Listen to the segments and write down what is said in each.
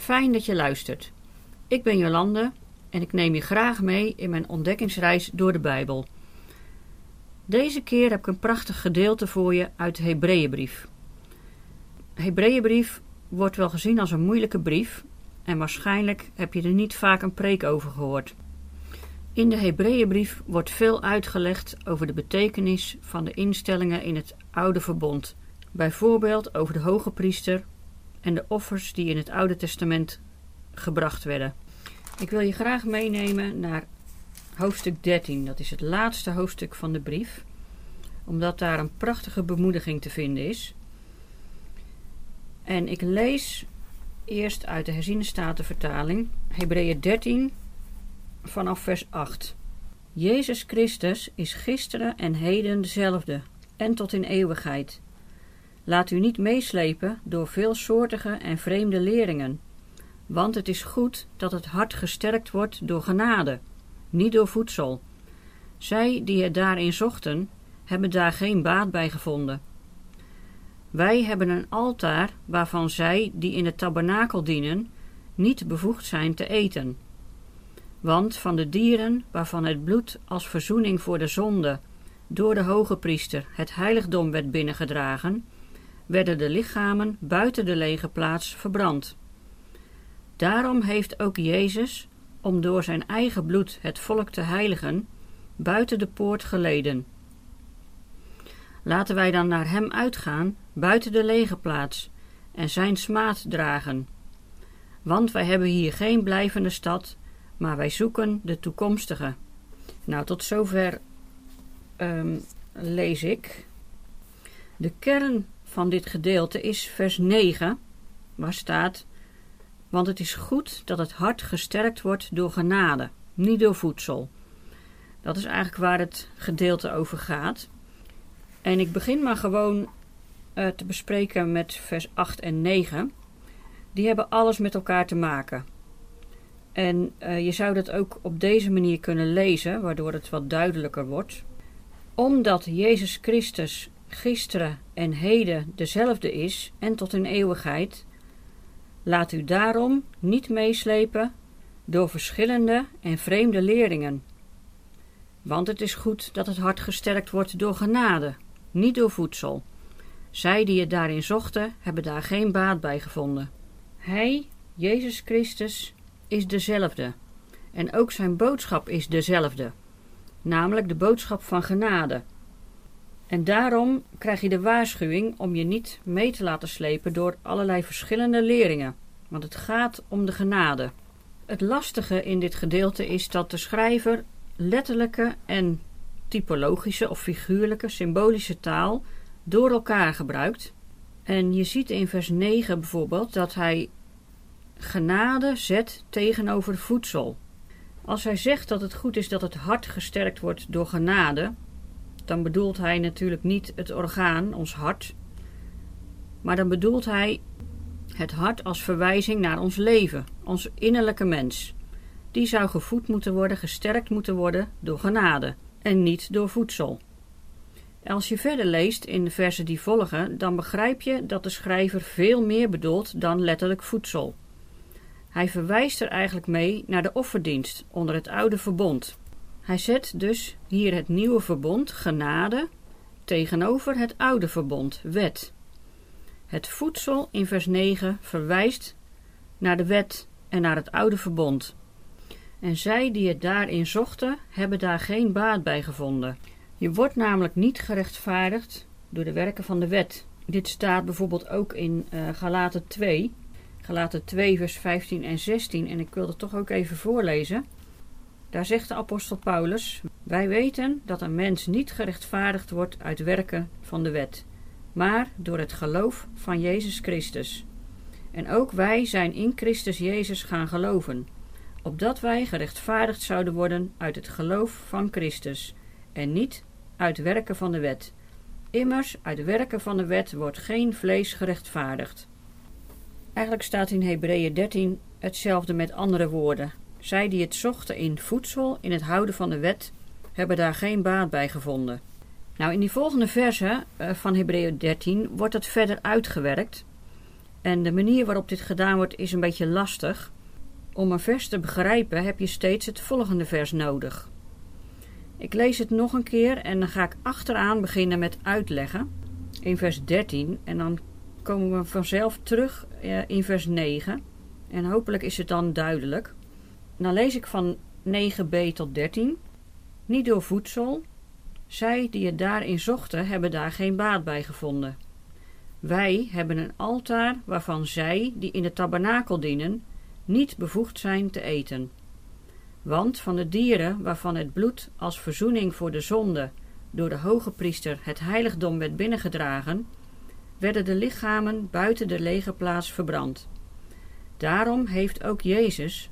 Fijn dat je luistert. Ik ben Jolande en ik neem je graag mee in mijn ontdekkingsreis door de Bijbel. Deze keer heb ik een prachtig gedeelte voor je uit de Hebreeënbrief. Hebreeënbrief wordt wel gezien als een moeilijke brief en waarschijnlijk heb je er niet vaak een preek over gehoord. In de Hebreeënbrief wordt veel uitgelegd over de betekenis van de instellingen in het oude verbond. Bijvoorbeeld over de hoge priester en de offers die in het Oude Testament gebracht werden. Ik wil je graag meenemen naar hoofdstuk 13. Dat is het laatste hoofdstuk van de brief, omdat daar een prachtige bemoediging te vinden is. En ik lees eerst uit de herziene statenvertaling, Hebreeën 13, vanaf vers 8. Jezus Christus is gisteren en heden dezelfde, en tot in eeuwigheid. Laat u niet meeslepen door veelsoortige en vreemde leringen, want het is goed dat het hart gesterkt wordt door genade, niet door voedsel. Zij die het daarin zochten, hebben daar geen baat bij gevonden. Wij hebben een altaar waarvan zij die in het tabernakel dienen, niet bevoegd zijn te eten. Want van de dieren waarvan het bloed als verzoening voor de zonde door de hoge priester het heiligdom werd binnengedragen, werden de lichamen buiten de lege plaats verbrand. Daarom heeft ook Jezus, om door zijn eigen bloed het volk te heiligen, buiten de poort geleden. Laten wij dan naar hem uitgaan, buiten de lege plaats, en zijn smaad dragen. Want wij hebben hier geen blijvende stad, maar wij zoeken de toekomstige. Nou, tot zover um, lees ik. De kern van dit gedeelte is vers 9, waar staat: Want het is goed dat het hart gesterkt wordt door genade, niet door voedsel. Dat is eigenlijk waar het gedeelte over gaat. En ik begin maar gewoon uh, te bespreken met vers 8 en 9. Die hebben alles met elkaar te maken. En uh, je zou dat ook op deze manier kunnen lezen, waardoor het wat duidelijker wordt. Omdat Jezus Christus gisteren en heden dezelfde is en tot in eeuwigheid, laat u daarom niet meeslepen door verschillende en vreemde leringen. Want het is goed dat het hart gesterkt wordt door genade, niet door voedsel. Zij die het daarin zochten, hebben daar geen baat bij gevonden. Hij, Jezus Christus, is dezelfde. En ook zijn boodschap is dezelfde, namelijk de boodschap van genade, en daarom krijg je de waarschuwing om je niet mee te laten slepen door allerlei verschillende leringen, want het gaat om de genade. Het lastige in dit gedeelte is dat de schrijver letterlijke en typologische of figuurlijke symbolische taal door elkaar gebruikt. En je ziet in vers 9 bijvoorbeeld dat hij genade zet tegenover voedsel. Als hij zegt dat het goed is dat het hart gesterkt wordt door genade, dan bedoelt hij natuurlijk niet het orgaan, ons hart, maar dan bedoelt hij het hart als verwijzing naar ons leven, ons innerlijke mens. Die zou gevoed moeten worden, gesterkt moeten worden door genade en niet door voedsel. Als je verder leest in de versen die volgen, dan begrijp je dat de schrijver veel meer bedoelt dan letterlijk voedsel. Hij verwijst er eigenlijk mee naar de offerdienst onder het oude verbond. Hij zet dus hier het nieuwe verbond, genade, tegenover het oude verbond, wet. Het voedsel in vers 9 verwijst naar de wet en naar het oude verbond. En zij die het daarin zochten, hebben daar geen baat bij gevonden. Je wordt namelijk niet gerechtvaardigd door de werken van de wet. Dit staat bijvoorbeeld ook in uh, Galaten 2. Galaten 2, vers 15 en 16. En ik wil het toch ook even voorlezen. Daar zegt de apostel Paulus: Wij weten dat een mens niet gerechtvaardigd wordt uit werken van de wet, maar door het geloof van Jezus Christus. En ook wij zijn in Christus Jezus gaan geloven, opdat wij gerechtvaardigd zouden worden uit het geloof van Christus, en niet uit werken van de wet. Immers, uit werken van de wet wordt geen vlees gerechtvaardigd. Eigenlijk staat in Hebreeën 13 hetzelfde met andere woorden. Zij die het zochten in voedsel, in het houden van de wet, hebben daar geen baat bij gevonden. Nou, in die volgende verse uh, van Hebreeën 13 wordt het verder uitgewerkt. En de manier waarop dit gedaan wordt is een beetje lastig. Om een vers te begrijpen heb je steeds het volgende vers nodig. Ik lees het nog een keer en dan ga ik achteraan beginnen met uitleggen. In vers 13 en dan komen we vanzelf terug eh, in vers 9. En hopelijk is het dan duidelijk. Dan lees ik van 9b tot 13. Niet door voedsel. Zij die het daarin zochten, hebben daar geen baat bij gevonden. Wij hebben een altaar waarvan zij, die in de tabernakel dienen, niet bevoegd zijn te eten. Want van de dieren waarvan het bloed als verzoening voor de zonde door de hoge priester het heiligdom werd binnengedragen, werden de lichamen buiten de lege plaats verbrand. Daarom heeft ook Jezus,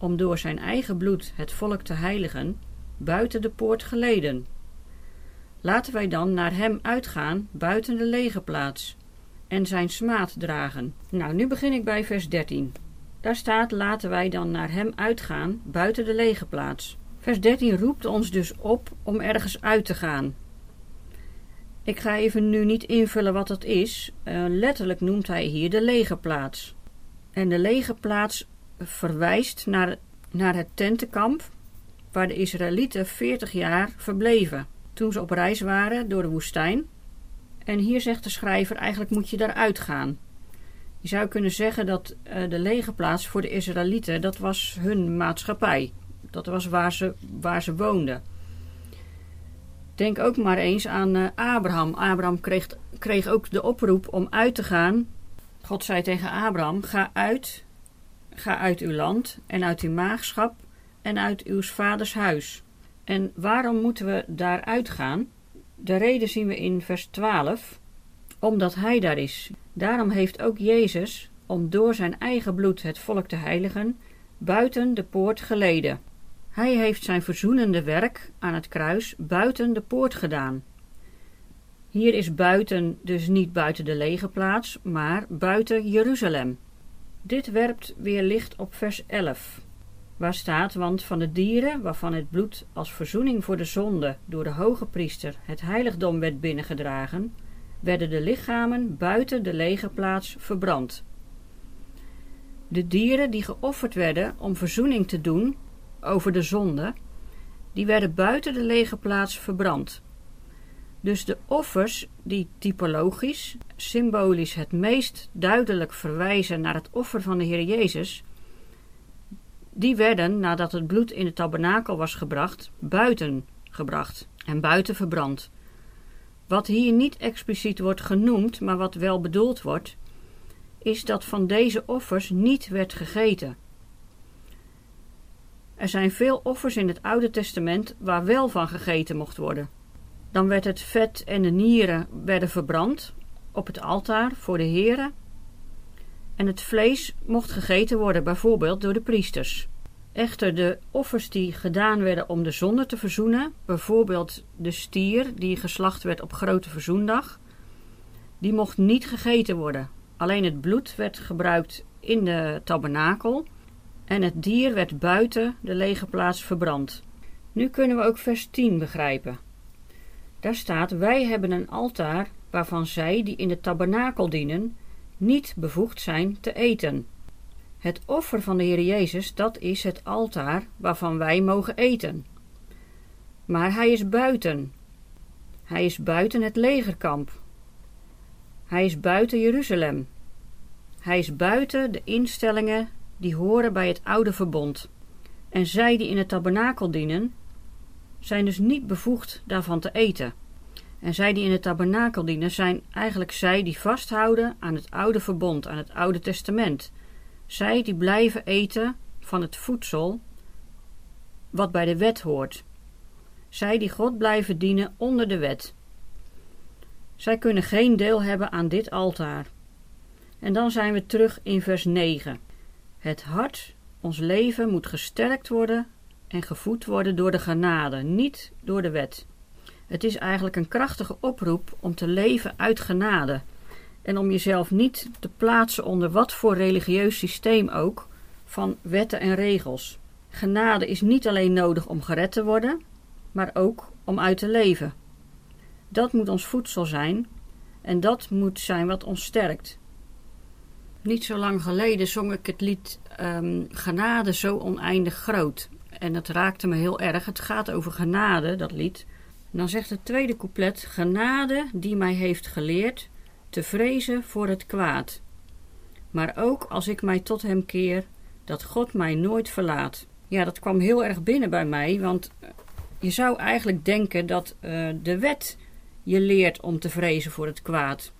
om door zijn eigen bloed het volk te heiligen, buiten de poort geleden. Laten wij dan naar hem uitgaan buiten de lege plaats en zijn smaad dragen. Nou, nu begin ik bij vers 13. Daar staat: Laten wij dan naar hem uitgaan buiten de lege plaats. Vers 13 roept ons dus op om ergens uit te gaan. Ik ga even nu niet invullen wat dat is. Uh, letterlijk noemt hij hier de lege plaats. En de lege plaats verwijst naar, naar het tentenkamp waar de Israëlieten 40 jaar verbleven. Toen ze op reis waren door de woestijn. En hier zegt de schrijver: eigenlijk moet je daaruit gaan. Je zou kunnen zeggen dat uh, de legerplaats voor de Israëlieten, dat was hun maatschappij. Dat was waar ze, waar ze woonden. Denk ook maar eens aan uh, Abraham. Abraham kreeg, kreeg ook de oproep om uit te gaan. God zei tegen Abraham: Ga uit, ga uit uw land en uit uw maagschap en uit uw vaders huis. En waarom moeten we daaruit gaan? De reden zien we in vers 12. Omdat hij daar is. Daarom heeft ook Jezus, om door zijn eigen bloed het volk te heiligen, buiten de poort geleden. Hij heeft zijn verzoenende werk aan het kruis buiten de poort gedaan. Hier is buiten dus niet buiten de lege plaats, maar buiten Jeruzalem. Dit werpt weer licht op vers 11, waar staat: Want van de dieren waarvan het bloed als verzoening voor de zonde door de hoge priester het heiligdom werd binnengedragen, werden de lichamen buiten de lege plaats verbrand. De dieren die geofferd werden om verzoening te doen over de zonde, die werden buiten de lege plaats verbrand. Dus de offers die typologisch, symbolisch het meest duidelijk verwijzen naar het offer van de Heer Jezus, die werden, nadat het bloed in de tabernakel was gebracht, buiten gebracht en buiten verbrand. Wat hier niet expliciet wordt genoemd, maar wat wel bedoeld wordt, is dat van deze offers niet werd gegeten. Er zijn veel offers in het Oude Testament waar wel van gegeten mocht worden. Dan werd het vet en de nieren werden verbrand op het altaar voor de heren. En het vlees mocht gegeten worden, bijvoorbeeld door de priesters. Echter, de offers die gedaan werden om de zonde te verzoenen, bijvoorbeeld de stier die geslacht werd op Grote Verzoendag, die mocht niet gegeten worden. Alleen het bloed werd gebruikt in de tabernakel en het dier werd buiten de lege plaats verbrand. Nu kunnen we ook vers 10 begrijpen. Daar staat: Wij hebben een altaar waarvan zij die in de tabernakel dienen niet bevoegd zijn te eten. Het offer van de Heer Jezus, dat is het altaar waarvan wij mogen eten. Maar hij is buiten. Hij is buiten het legerkamp. Hij is buiten Jeruzalem. Hij is buiten de instellingen die horen bij het oude verbond. En zij die in het tabernakel dienen, zijn dus niet bevoegd daarvan te eten. En zij die in het tabernakel dienen, zijn eigenlijk zij die vasthouden aan het oude verbond, aan het oude testament. Zij die blijven eten van het voedsel wat bij de wet hoort. Zij die God blijven dienen onder de wet. Zij kunnen geen deel hebben aan dit altaar. En dan zijn we terug in vers 9. Het hart, ons leven, moet gesterkt worden en gevoed worden door de genade, niet door de wet. Het is eigenlijk een krachtige oproep om te leven uit genade en om jezelf niet te plaatsen onder wat voor religieus systeem ook van wetten en regels. Genade is niet alleen nodig om gered te worden, maar ook om uit te leven. Dat moet ons voedsel zijn en dat moet zijn wat ons sterkt. Niet zo lang geleden zong ik het lied ehm, Genade zo oneindig groot. En dat raakte me heel erg. Het gaat over genade, dat lied. dan zegt het tweede couplet: Genade die mij heeft geleerd te vrezen voor het kwaad. Maar ook als ik mij tot hem keer, dat God mij nooit verlaat. Ja, dat kwam heel erg binnen bij mij, want eh, je zou eigenlijk denken dat uh, de wet je leert om te vrezen voor het kwaad.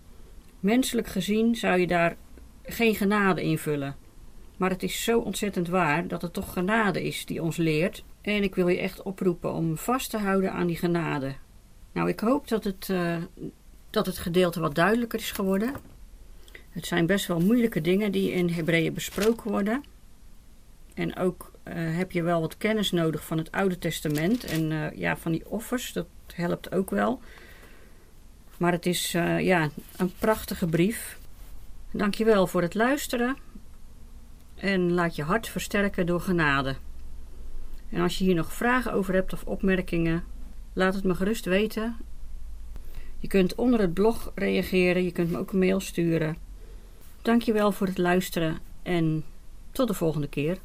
Menselijk gezien zou je daar geen genade invullen. Maar het is zo ontzettend waar dat het toch genade is die ons leert. En ik wil je echt oproepen om vast te houden aan die genade. Nou, ik hoop dat het, uh, dat het gedeelte wat duidelijker is geworden. Het zijn best wel moeilijke dingen die in Hebreeën besproken worden. En ook uh, heb je wel wat kennis nodig van het Oude Testament en uh, ja, van die offers. Dat helpt ook wel. Maar het is ja, een prachtige brief. Dankjewel voor het luisteren. En laat je hart versterken door genade. En als je hier nog vragen over hebt of opmerkingen, laat het me gerust weten. Je kunt onder het blog reageren, je kunt me ook een mail sturen. Dankjewel voor het luisteren en tot de volgende keer.